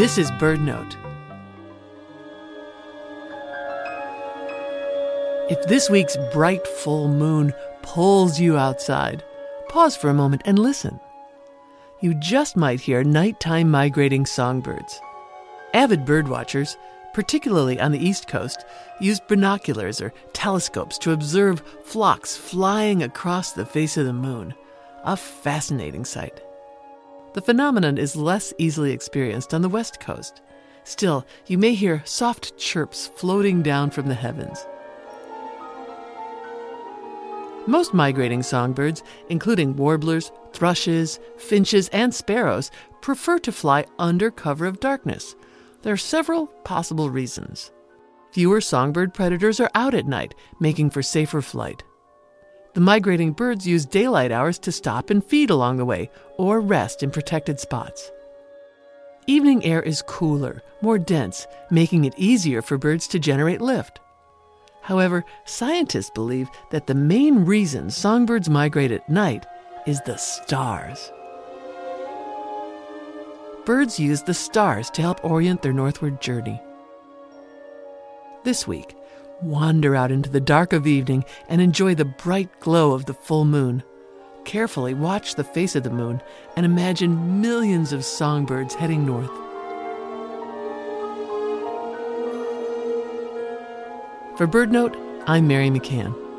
This is BirdNote. If this week's bright full moon pulls you outside, pause for a moment and listen. You just might hear nighttime migrating songbirds. Avid birdwatchers, particularly on the East Coast, use binoculars or telescopes to observe flocks flying across the face of the moon. A fascinating sight. The phenomenon is less easily experienced on the West Coast. Still, you may hear soft chirps floating down from the heavens. Most migrating songbirds, including warblers, thrushes, finches, and sparrows, prefer to fly under cover of darkness. There are several possible reasons. Fewer songbird predators are out at night, making for safer flight. The migrating birds use daylight hours to stop and feed along the way or rest in protected spots. Evening air is cooler, more dense, making it easier for birds to generate lift. However, scientists believe that the main reason songbirds migrate at night is the stars. Birds use the stars to help orient their northward journey. This week, wander out into the dark of evening and enjoy the bright glow of the full moon. Carefully watch the face of the moon and imagine millions of songbirds heading north. For BirdNote, I'm Mary McCann.